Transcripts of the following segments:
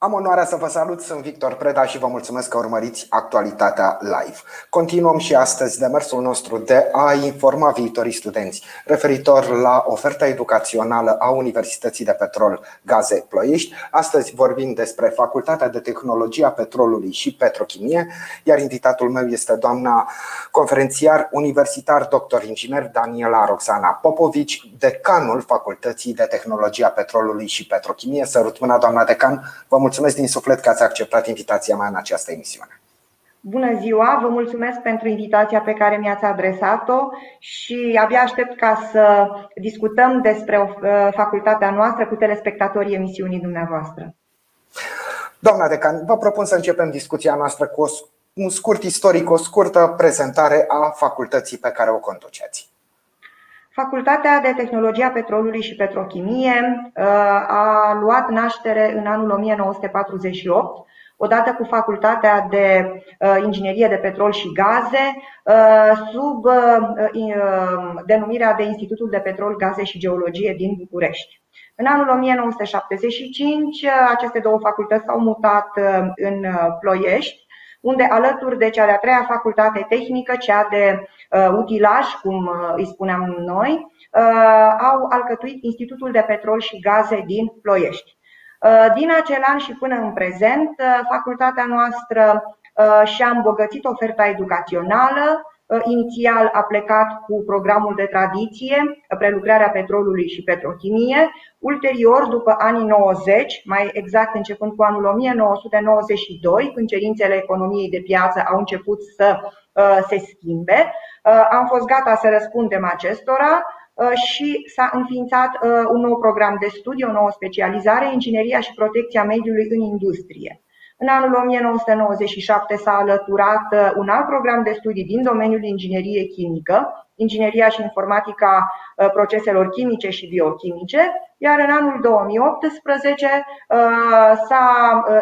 Am onoarea să vă salut, sunt Victor Preda și vă mulțumesc că urmăriți actualitatea live. Continuăm și astăzi demersul nostru de a informa viitorii studenți referitor la oferta educațională a Universității de Petrol Gaze Ploiești. Astăzi vorbim despre Facultatea de Tehnologie a Petrolului și Petrochimie, iar invitatul meu este doamna conferențiar universitar doctor inginer Daniela Roxana Popovici, decanul Facultății de Tehnologie a Petrolului și Petrochimie. Sărut mâna, doamna decan, vă mulțumesc mulțumesc din suflet că ați acceptat invitația mea în această emisiune. Bună ziua, vă mulțumesc pentru invitația pe care mi-ați adresat-o și abia aștept ca să discutăm despre uh, facultatea noastră cu telespectatorii emisiunii dumneavoastră. Doamna Decan, vă propun să începem discuția noastră cu un scurt istoric, o scurtă prezentare a facultății pe care o conduceți. Facultatea de Tehnologie a Petrolului și Petrochimie uh, a luat naștere în anul 1948, odată cu Facultatea de uh, Inginerie de Petrol și Gaze, uh, sub denumirea de Institutul de Petrol, Gaze și Geologie din București. În anul 1975, aceste două facultăți s-au mutat în Ploiești, unde alături de cea de-a treia facultate tehnică, cea de uh, utilaj, cum uh, îi spuneam noi, uh, au alcătuit Institutul de Petrol și Gaze din Ploiești. Din acel an și până în prezent, facultatea noastră și-a îmbogățit oferta educațională, Uh, inițial a plecat cu programul de tradiție, prelucrarea petrolului și petrochimie. Ulterior, după anii 90, mai exact începând cu anul 1992, când cerințele economiei de piață au început să uh, se schimbe, uh, am fost gata să răspundem acestora și s-a înființat un nou program de studiu, o nouă specializare, ingineria și protecția mediului în industrie. În anul 1997 s-a alăturat uh, un alt program de studii din domeniul inginerie chimică, ingineria și informatica uh, proceselor chimice și biochimice, iar în anul 2018 uh, s-a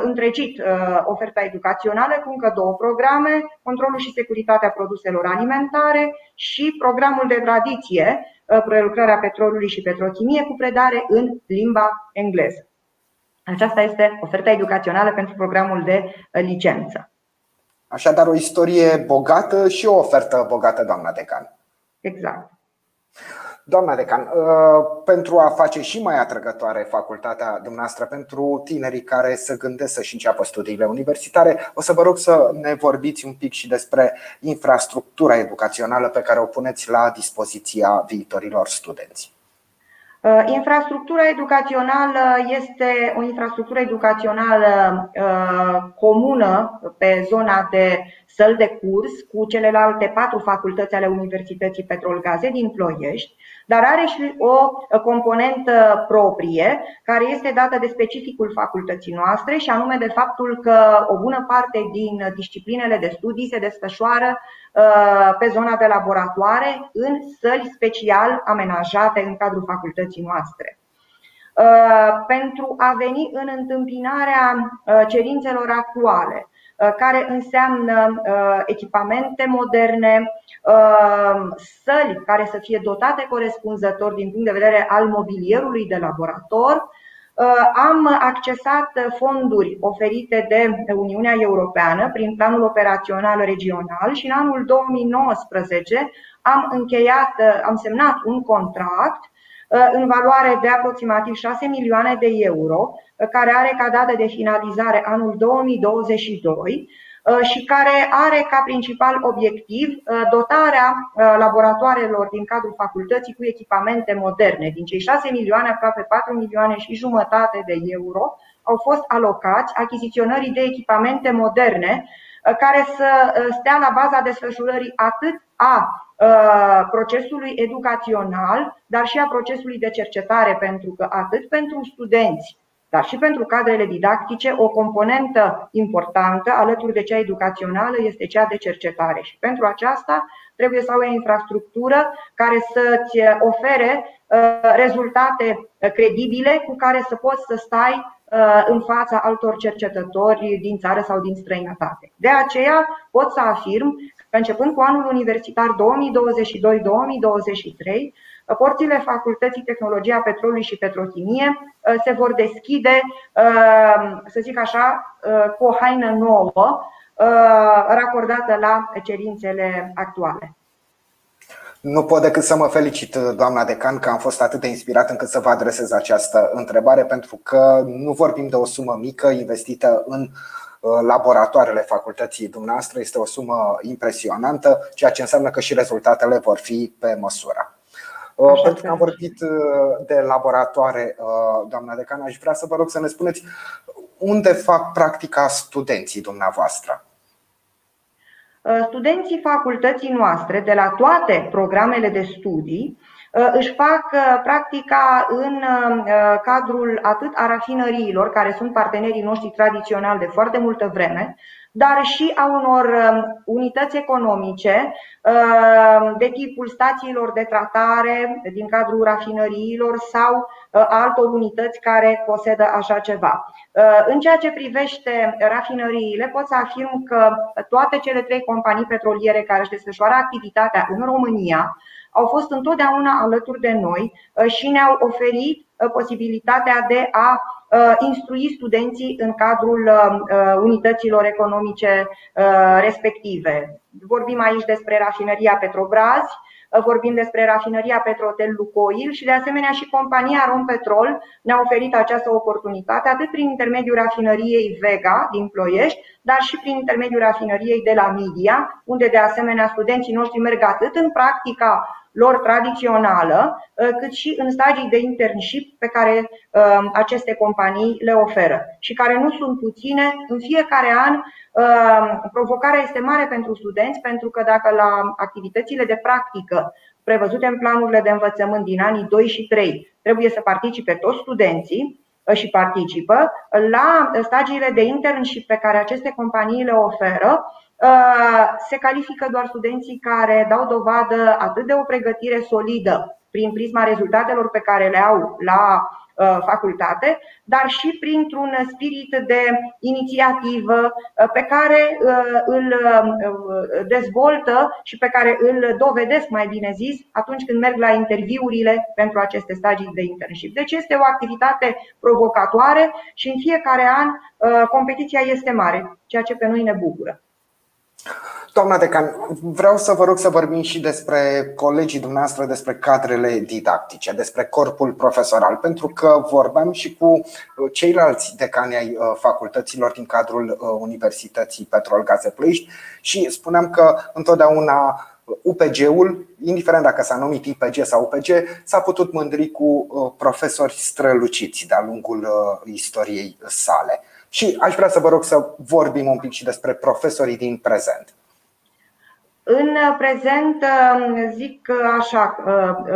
întregit oferta educațională cu încă două programe, controlul și securitatea produselor alimentare și programul de tradiție, prelucrarea petrolului și petrochimie cu predare în limba engleză. Aceasta este oferta educațională pentru programul de uh, licență. Așadar, o istorie bogată și o ofertă bogată, doamna decan. Exact. Doamna decan, uh, pentru a face și mai atrăgătoare facultatea dumneavoastră pentru tinerii care se gândesc să-și înceapă studiile universitare, o să vă rog să ne vorbiți un pic și despre infrastructura educațională pe care o puneți la dispoziția viitorilor studenți. Uh, infrastructura educațională este o infrastructură educațională uh, comună pe zona de săl de curs cu celelalte patru facultăți ale Universității Petrol Gaze din Ploiești, dar are și o componentă proprie care este dată de specificul facultății noastre și anume de faptul că o bună parte din disciplinele de studii se desfășoară uh, pe zona de laboratoare în săli special amenajate în cadrul facultății noastre. Uh, pentru a veni în întâmpinarea uh, cerințelor actuale, Uh, care înseamnă uh, echipamente moderne, uh, săli care să fie dotate corespunzător din punct de vedere al mobilierului de laborator. Am accesat fonduri oferite de Uniunea Europeană prin planul operațional regional și în anul 2019 am încheiat, am semnat un contract în valoare de aproximativ 6 milioane de euro care are ca dată de finalizare anul 2022 uh, și care are ca principal obiectiv uh, dotarea uh, laboratoarelor din cadrul facultății cu echipamente moderne. Din cei 6 milioane, aproape 4 milioane și jumătate de euro au fost alocați achiziționării de echipamente moderne care să stea la baza desfășurării atât a procesului educațional, dar și a procesului de cercetare, pentru că atât pentru studenți dar și pentru cadrele didactice, o componentă importantă, alături de cea educațională, este cea de cercetare. Și pentru aceasta trebuie să ai o infrastructură care să-ți ofere uh, rezultate uh, credibile cu care să poți să stai uh, în fața altor cercetători din țară sau din străinătate. De aceea pot să afirm că începând cu anul universitar 2022-2023, porțile Facultății Tehnologia Petrolului și Petrochimie se vor deschide, să zic așa, cu o haină nouă, racordată la cerințele actuale. Nu pot decât să mă felicit, doamna decan, că am fost atât de inspirat încât să vă adresez această întrebare, pentru că nu vorbim de o sumă mică investită în uh, laboratoarele facultății dumneavoastră. Este o sumă impresionantă, ceea ce înseamnă că și rezultatele vor fi pe măsură. Uh, Așa Pentru că am vorbit uh, de laboratoare, doamna decan, aș vrea să vă rog să ne spuneți unde fac practica studenții dumneavoastră. Uh, studenții facultății noastre de la toate programele de studii uh, își fac uh, practica în cadrul atât a rafinăriilor, care sunt partenerii noștri tradiționali de foarte multă vreme, dar și a unor um, unități economice um, de tipul stațiilor de tratare din cadrul rafinăriilor sau uh, altor unități care posedă așa ceva. Uh, în ceea ce privește rafinăriile, pot să afirm că toate cele trei companii petroliere care își desfășoară activitatea în România au fost întotdeauna alături de noi uh, și ne-au oferit posibilitatea de a Uh, instrui studenții în cadrul uh, uh, unităților economice respective. Vorbim aici despre rafineria Petrobrazi, vorbim despre rafineria Petrotel Lucoil și de asemenea și compania Rompetrol ne-a oferit această oportunitate atât prin intermediul rafineriei Vega din Ploiești, dar și prin intermediul rafineriei de la Midia, unde de asemenea studenții noștri merg atât în practica lor tradițională, uh, cât și în stagii de internship pe care uh, aceste companii le oferă și care nu sunt puține. În fiecare an, uh, provocarea este mare pentru studenți, pentru că dacă la activitățile de practică prevăzute în planurile de învățământ din anii 2 și 3 trebuie să participe toți studenții, și participă la stagiile de internship pe care aceste companii le oferă, Uh, se califică doar studenții care dau dovadă atât de o pregătire solidă prin prisma rezultatelor pe care le au la uh, facultate, dar și printr-un spirit de inițiativă uh, pe care îl dezvoltă și pe care îl dovedesc, mai bine zis, atunci când merg la interviurile pentru aceste stagii de internship. Deci este o activitate provocatoare și în fiecare an competiția este mare, ceea ce pe noi ne bucură. Doamna Decan, vreau să vă rog să vorbim și despre colegii dumneavoastră, despre cadrele didactice, despre corpul profesoral, pentru că vorbeam și cu uh, ceilalți decani ai uh, facultăților din cadrul uh, Universității Petrol Gaze Ploiești și spuneam că întotdeauna UPG-ul, indiferent dacă s-a numit IPG sau UPG, s-a putut mândri cu profesori străluciți de-a lungul istoriei sale. Și aș vrea să vă rog să vorbim un pic și despre profesorii din prezent. În prezent, um, zic așa, uh,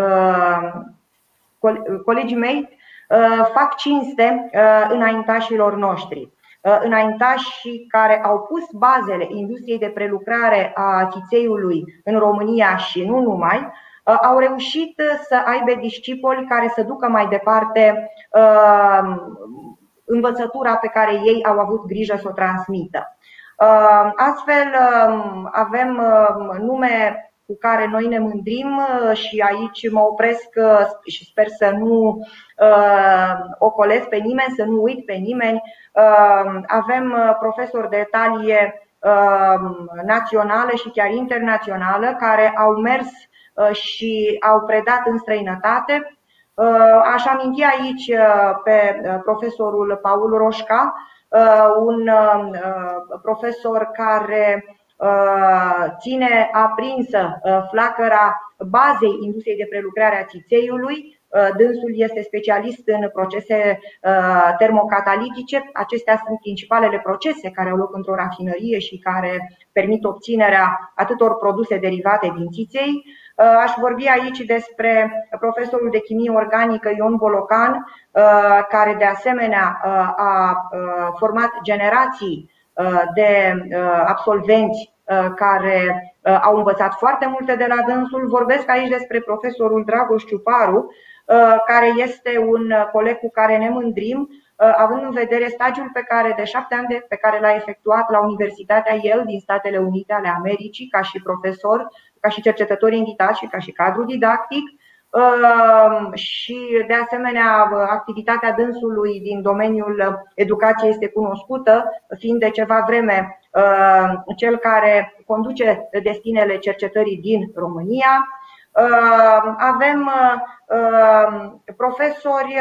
uh, colegii mei uh, fac cinste înaintașilor noștri. Înaintașii care au pus bazele industriei de prelucrare a țițeiului în România și nu numai, au reușit să aibă discipoli care să ducă mai departe învățătura pe care ei au avut grijă să o transmită. Uh, astfel, um, avem um, nume cu care noi ne mândrim uh, și aici mă opresc uh, și sper să nu ocolesc pe nimeni, să nu uit pe nimeni. Avem profesori de talie națională și chiar internațională care au mers și au predat în străinătate Uh, aș aminti aici uh, pe uh, profesorul Paul Roșca, un profesor care ține aprinsă flacăra bazei industriei de prelucrare a țițeiului. Dânsul este specialist în procese termocatalitice. Acestea sunt principalele procese care au loc într-o rafinărie și care permit obținerea atâtor produse derivate din țiței. Uh, aș vorbi aici despre profesorul de chimie organică Ion Bolocan, uh, care de asemenea uh, a format generații de absolvenți care au învățat foarte multe de la dânsul. Vorbesc aici despre profesorul Dragoș Ciuparu, care este un coleg cu care ne mândrim, având în vedere stagiul pe care de șapte ani de, pe care l-a efectuat la Universitatea Yale din Statele Unite ale Americii ca și profesor ca și cercetători invitați și ca și cadru didactic. și, de asemenea, activitatea dânsului din domeniul educației este cunoscută, fiind de ceva vreme cel care conduce destinele cercetării din România. Avem profesori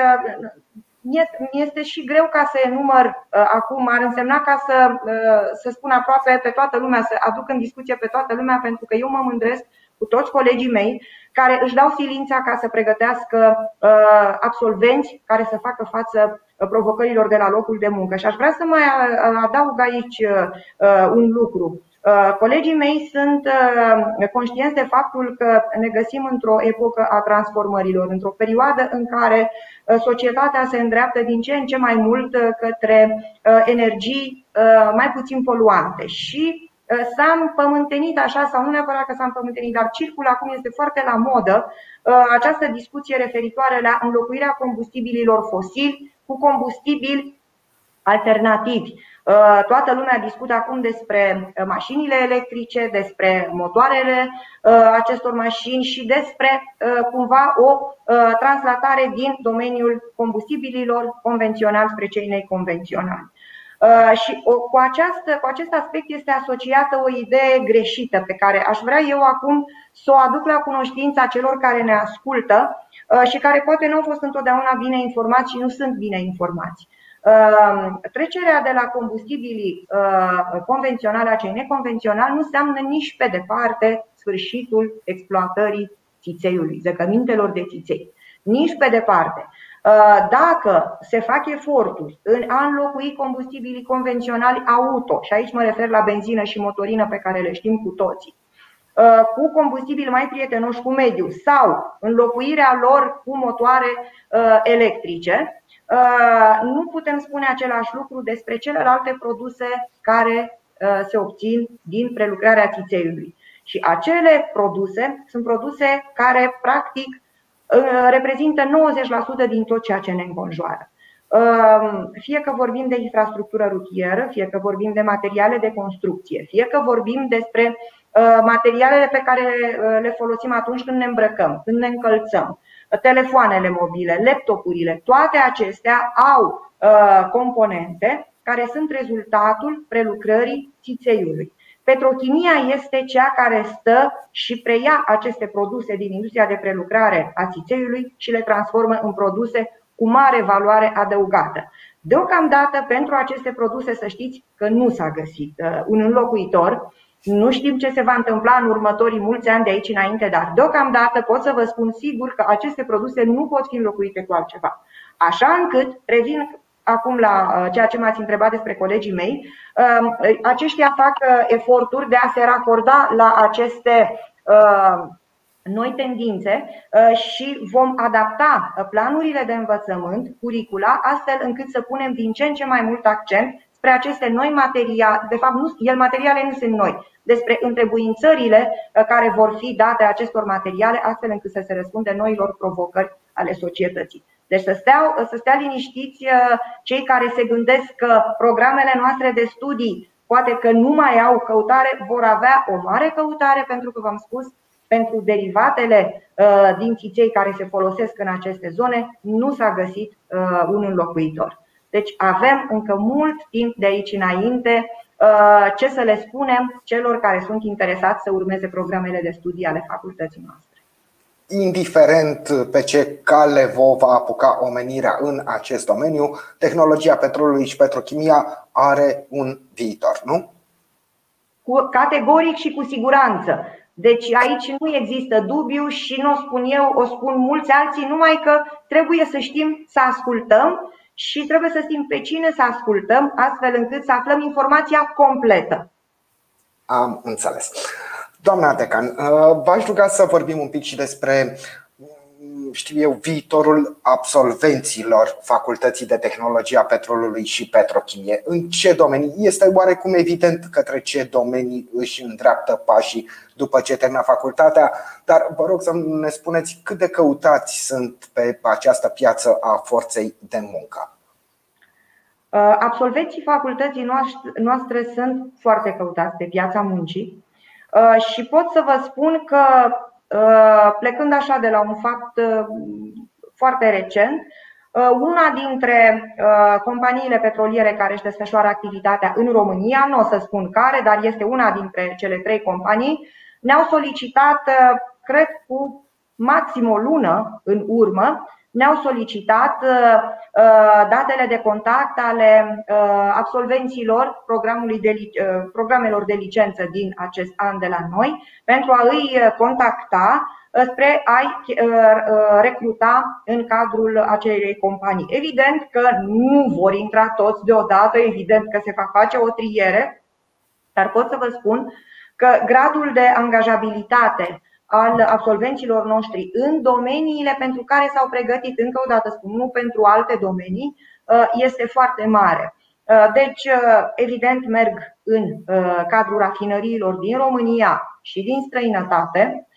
mi este și greu ca să enumăr uh, acum, ar însemna ca să, uh, să spun aproape pe toată lumea, să aduc în discuție pe toată lumea, pentru că eu mă mândresc cu toți colegii mei care își dau silința ca să pregătească uh, absolvenți care să facă față provocărilor de la locul de muncă. Și aș vrea să mai adaug aici un lucru. Uh, colegii mei sunt uh, conștienți de faptul că ne găsim într-o epocă a transformărilor, într-o perioadă în care uh, societatea se îndreaptă din ce în ce mai mult către energii mai puțin poluante. Și s-a împământenit așa, sau nu neapărat că s-a împământenit, dar circulă acum este foarte la modă această discuție referitoare la înlocuirea combustibililor fosili cu combustibili alternativi. Uh, toată lumea discută acum despre uh, mașinile electrice, despre motoarele uh, acestor mașini și despre cumva o translatare din domeniul combustibililor convenționali spre cei neconvenționali. Și cu, această, cu acest aspect este asociată o idee greșită pe care aș vrea eu acum să o aduc la cunoștința celor care ne ascultă și care poate nu au fost întotdeauna bine informați și nu sunt bine informați. Ehm, trecerea de la combustibilii uh, convenționali la cei neconvenționali nu înseamnă nici pe departe sfârșitul exploatării țițeiului, zăcămintelor de țiței. Nici pe departe. Uh, dacă se fac eforturi în a înlocui combustibilii convenționali auto, și aici mă refer la benzină și motorină pe care le știm cu toții, uh, cu combustibili mai prietenoși cu mediul sau înlocuirea lor cu motoare electrice, Uh, nu putem spune același lucru despre celelalte produse care uh, se obțin din prelucrarea țițeiului. Și acele produse sunt produse care, practic, uh, reprezintă 90% din tot ceea ce ne înconjoară. Fie că vorbim de infrastructură rutieră, fie că vorbim de materiale de construcție, fie că vorbim despre materialele pe care le folosim atunci când ne îmbrăcăm, când ne încălțăm, telefoanele mobile, laptopurile, toate acestea au uh, componente care sunt rezultatul prelucrării țițeiului. Petrochimia este cea care stă și preia aceste produse din industria de prelucrare a țițeiului și le transformă în produse cu mare valoare adăugată. Deocamdată, pentru aceste produse, să știți că nu s-a găsit uh, un înlocuitor nu știm ce se va întâmpla în următorii mulți ani de aici înainte, dar deocamdată pot să vă spun sigur că aceste produse nu pot fi înlocuite cu altceva. Așa încât, revin acum la uh, ceea ce m-ați întrebat despre colegii mei, um, aceștia fac uh, eforturi de a se racorda la aceste uh, noi tendințe și vom adapta planurile de învățământ, curicula, astfel încât să punem din ce în ce mai mult accent spre aceste noi materiale, de fapt nu, el materiale nu sunt noi, despre întrebuințările uh, care vor fi date acestor materiale astfel încât să se răspunde noilor provocări ale societății. Deci să stea, să stea liniștiți uh, cei care se gândesc că programele noastre de studii poate că nu mai au căutare, vor avea o mare căutare pentru că v-am spus, pentru derivatele uh, din țiței care se folosesc în aceste zone, nu s-a găsit un înlocuitor. Deci avem încă mult timp de aici înainte uh, ce să le spunem celor care sunt interesați să urmeze programele de studii ale facultății noastre. Indiferent pe ce cale va apuca omenirea în acest domeniu, tehnologia petrolului și petrochimia are un viitor, nu? Cu, categoric și cu siguranță. Deci aici nu există dubiu și nu o spun eu, o spun mulți alții, numai că trebuie să știm să ascultăm și trebuie să știm pe cine să ascultăm, astfel încât să aflăm informația completă. Am înțeles. Doamna Decan, uh, v-aș ruga să vorbim un pic și despre știu eu, viitorul absolvenților Facultății de Tehnologie a Petrolului și Petrochimie. În ce domenii? Este oarecum evident către ce domenii își îndreaptă pașii după ce termină facultatea, dar vă rog să ne spuneți cât de căutați sunt pe această piață a forței de muncă. Uh, absolvenții facultății noastre sunt foarte căutați pe piața muncii uh, și pot să vă spun că plecând așa de la un fapt foarte recent, una dintre companiile petroliere care își desfășoară activitatea în România, nu o să spun care, dar este una dintre cele trei companii, ne-au solicitat, cred cu maxim o lună în urmă, ne-au solicitat uh, uh, datele de contact ale uh, absolvenților programului de, programelor de licență din acest an de la noi pentru a îi contacta spre a recruta în cadrul acelei companii. Evident că nu vor intra toți deodată, evident că se va face o triere, dar pot să vă spun că gradul de angajabilitate al absolvenților noștri în domeniile pentru care s-au pregătit, încă o dată spun, nu pentru alte domenii, uh, este foarte mare. Uh, deci, uh, evident, merg în cadrul rafinăriilor din România și din străinătate,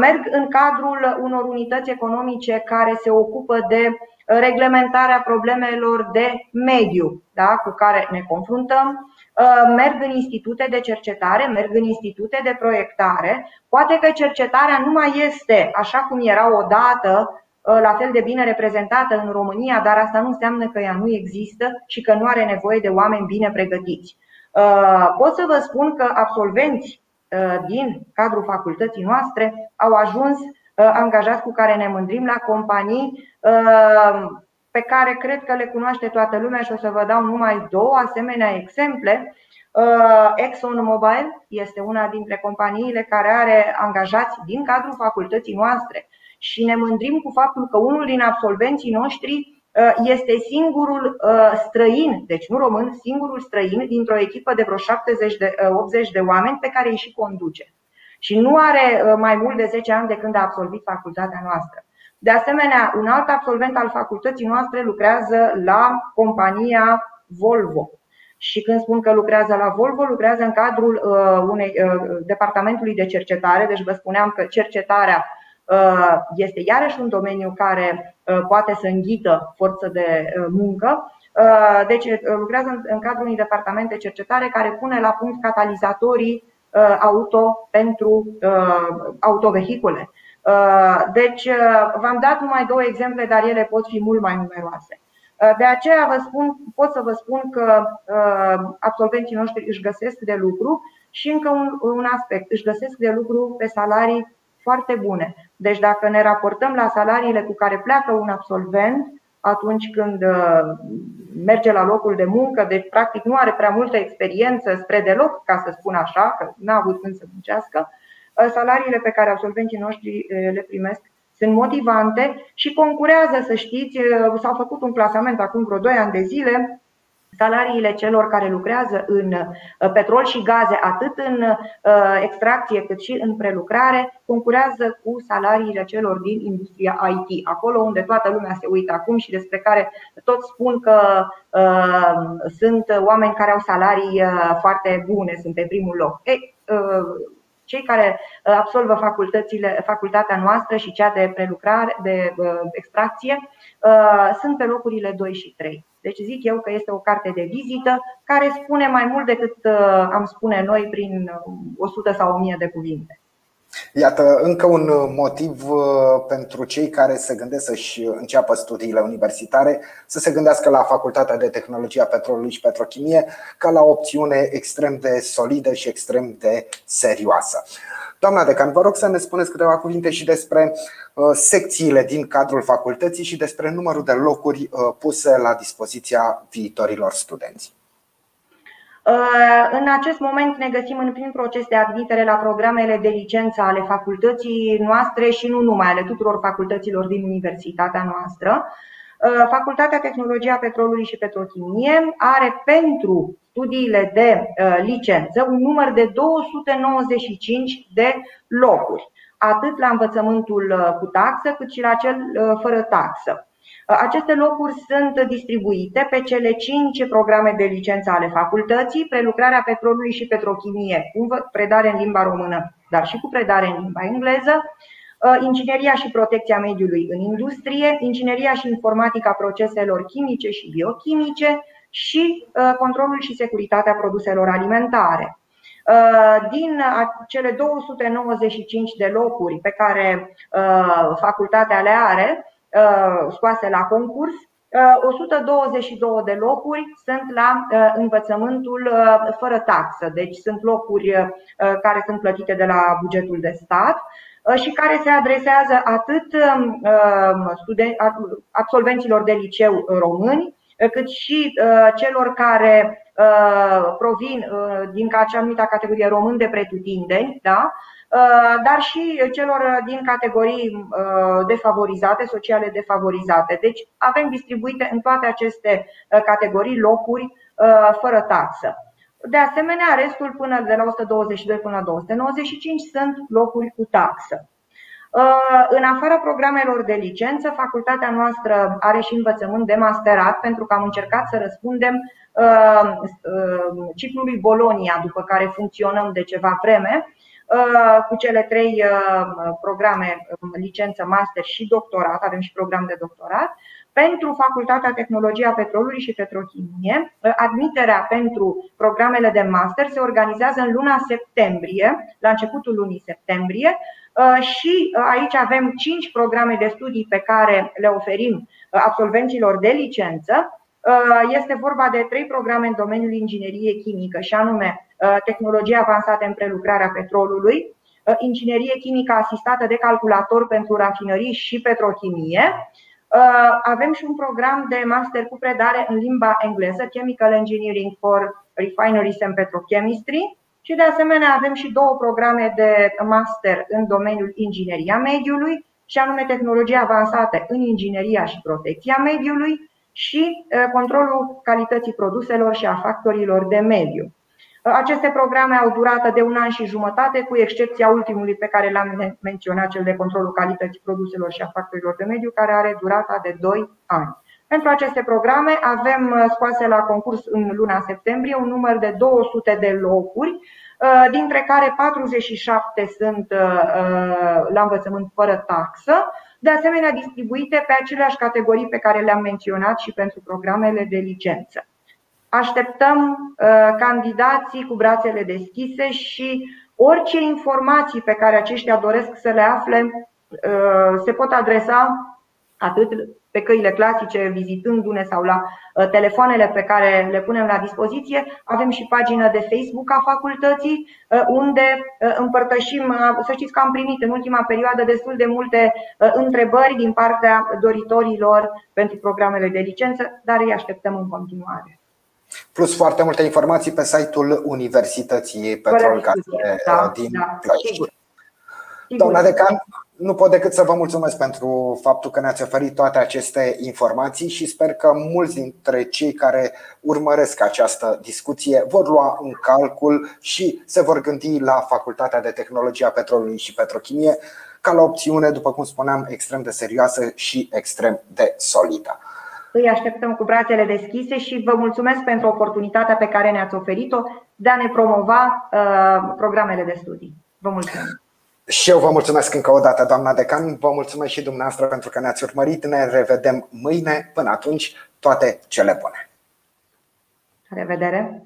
merg în cadrul unor unități economice care se ocupă de reglementarea problemelor de mediu da, cu care ne confruntăm, Uh, merg în institute de cercetare, merg în institute de proiectare. Poate că cercetarea nu mai este așa cum era odată, uh, la fel de bine reprezentată în România, dar asta nu înseamnă că ea nu există și că nu are nevoie de oameni bine pregătiți. Uh, pot să vă spun că absolvenți din cadrul facultății noastre au ajuns angajați cu care ne mândrim la companii pe care cred că le cunoaște toată lumea și o să vă dau numai două asemenea exemple. Uh, ExxonMobil este una dintre companiile care are angajați din cadrul facultății noastre și ne mândrim cu faptul că unul din absolvenții noștri uh, este singurul uh, străin, deci nu român, singurul străin dintr-o echipă de vreo 70 de, 80 de oameni pe care îi și conduce. Și nu are mai mult de 10 ani de când a absolvit facultatea noastră. De asemenea, un alt absolvent al facultății noastre lucrează la compania Volvo. Și când spun că lucrează la Volvo, lucrează în cadrul uh, unei uh, departamentului de cercetare. Deci vă spuneam că cercetarea uh, este iarăși un domeniu care poate să înghită forță de muncă. Deci lucrează în cadrul unui departament de cercetare care pune la punct catalizatorii auto pentru autovehicule. Uh, deci, uh, v-am dat numai două exemple, dar ele pot fi mult mai numeroase. Uh, de aceea vă spun, pot să vă spun că absolvenții noștri își găsesc de lucru și încă un, un aspect, își găsesc de lucru pe salarii foarte bune. Deci dacă ne raportăm la salariile cu care pleacă un absolvent atunci când merge la locul de muncă, deci practic nu are prea multă experiență spre deloc, ca să spun așa, că n-a avut când să muncească, Ă, salariile pe care absolvenții noștri le primesc sunt motivante și concurează, să știți, s-au făcut un clasament acum vreo 2 ani de zile salariile celor care lucrează în petrol și gaze, atât în extracție cât și în prelucrare, concurează cu salariile celor din industria IT, acolo unde toată lumea se uită acum și despre care toți spun că uh, sunt oameni care au salarii foarte bune, sunt pe primul loc. Ei, uh, cei care uh, absolvă facultățile, facultatea noastră și cea de prelucrare, de uh, extracție, uh, sunt pe locurile 2 și 3. Deci zic eu că este o carte de vizită care spune mai mult decât am spune noi prin 100 sau 1000 de cuvinte. Iată, încă un uh, motiv uh, pentru cei care se gândesc să-și înceapă studiile universitare să se gândească la Facultatea de Tehnologie a Petrolului și Petrochimie ca la o opțiune extrem de solidă și extrem de serioasă. Doamna Decan, vă rog să ne spuneți câteva cuvinte și despre uh, secțiile din cadrul facultății și despre numărul de locuri puse la dispoziția viitorilor studenți. Uh, în acest moment ne găsim în plin proces de admitere la programele de licență ale facultății noastre și nu numai ale tuturor facultăților din universitatea noastră. Uh, Facultatea Tehnologia Petrolului și Petrochimie are pentru studiile de uh, licență un număr de 295 de locuri, atât la învățământul cu taxă cât și la cel fără taxă. Aceste locuri sunt distribuite pe cele cinci programe de licență ale facultății, prelucrarea petrolului și petrochimie, cu predare în limba română, dar și cu predare în limba engleză, uh, ingineria și protecția mediului în industrie, ingineria și informatica proceselor chimice și biochimice și uh, controlul și securitatea produselor alimentare. Din cele 295 de locuri pe care facultatea le are, scoase la concurs, 122 de locuri sunt la învățământul fără taxă, deci sunt locuri care sunt plătite de la bugetul de stat și care se adresează atât absolvenților de liceu români, cât și celor care provin din acea anumită categorie român de pretutindeni, da? Dar și celor din categorii defavorizate, sociale defavorizate. Deci avem distribuite în toate aceste categorii locuri fără taxă. De asemenea, restul până de la 122 până la 295 sunt locuri cu taxă. În afara programelor de licență, facultatea noastră are și învățământ de masterat pentru că am încercat să răspundem ciclului Bolonia, după care funcționăm de ceva vreme, cu cele trei programe, licență, master și doctorat, avem și program de doctorat. Pentru Facultatea Tehnologia Petrolului și Petrochimie, admiterea pentru programele de master se organizează în luna septembrie, la începutul lunii septembrie, și aici avem cinci programe de studii pe care le oferim absolvenților de licență. Este vorba de trei programe în domeniul ingineriei chimică, și anume tehnologie avansată în prelucrarea petrolului, inginerie chimică asistată de calculator pentru rafinării și petrochimie. Avem și un program de master cu predare în limba engleză, Chemical Engineering for Refineries and Petrochemistry, și de asemenea avem și două programe de master în domeniul ingineria mediului, și anume tehnologie avansată în ingineria și protecția mediului și controlul calității produselor și a factorilor de mediu. Aceste programe au durată de un an și jumătate, cu excepția ultimului pe care l-am menționat, cel de controlul calității produselor și a factorilor de mediu, care are durata de 2 ani. Pentru aceste programe avem scoase la concurs în luna septembrie un număr de 200 de locuri, dintre care 47 sunt la învățământ fără taxă, de asemenea distribuite pe aceleași categorii pe care le-am menționat și pentru programele de licență. Așteptăm candidații cu brațele deschise și orice informații pe care aceștia doresc să le afle se pot adresa atât pe căile clasice, vizitându-ne sau la telefoanele pe care le punem la dispoziție. Avem și pagină de Facebook a facultății, unde împărtășim, să știți că am primit în ultima perioadă destul de multe întrebări din partea doritorilor pentru programele de licență, dar îi așteptăm în continuare. Plus foarte multe informații pe site-ul Universității Petrol da, din da, Ploiești. Doamna Decan, nu pot decât să vă mulțumesc pentru faptul că ne-ați oferit toate aceste informații și sper că mulți dintre cei care urmăresc această discuție vor lua în calcul și se vor gândi la Facultatea de Tehnologie a Petrolului și Petrochimie ca la opțiune, după cum spuneam, extrem de serioasă și extrem de solidă. Îi așteptăm cu brațele deschise și vă mulțumesc pentru oportunitatea pe care ne-ați oferit-o de a ne promova uh, programele de studii. Vă mulțumesc! Și eu vă mulțumesc încă o dată, doamna decan, vă mulțumesc și dumneavoastră pentru că ne-ați urmărit. Ne revedem mâine. Până atunci, toate cele bune. La revedere!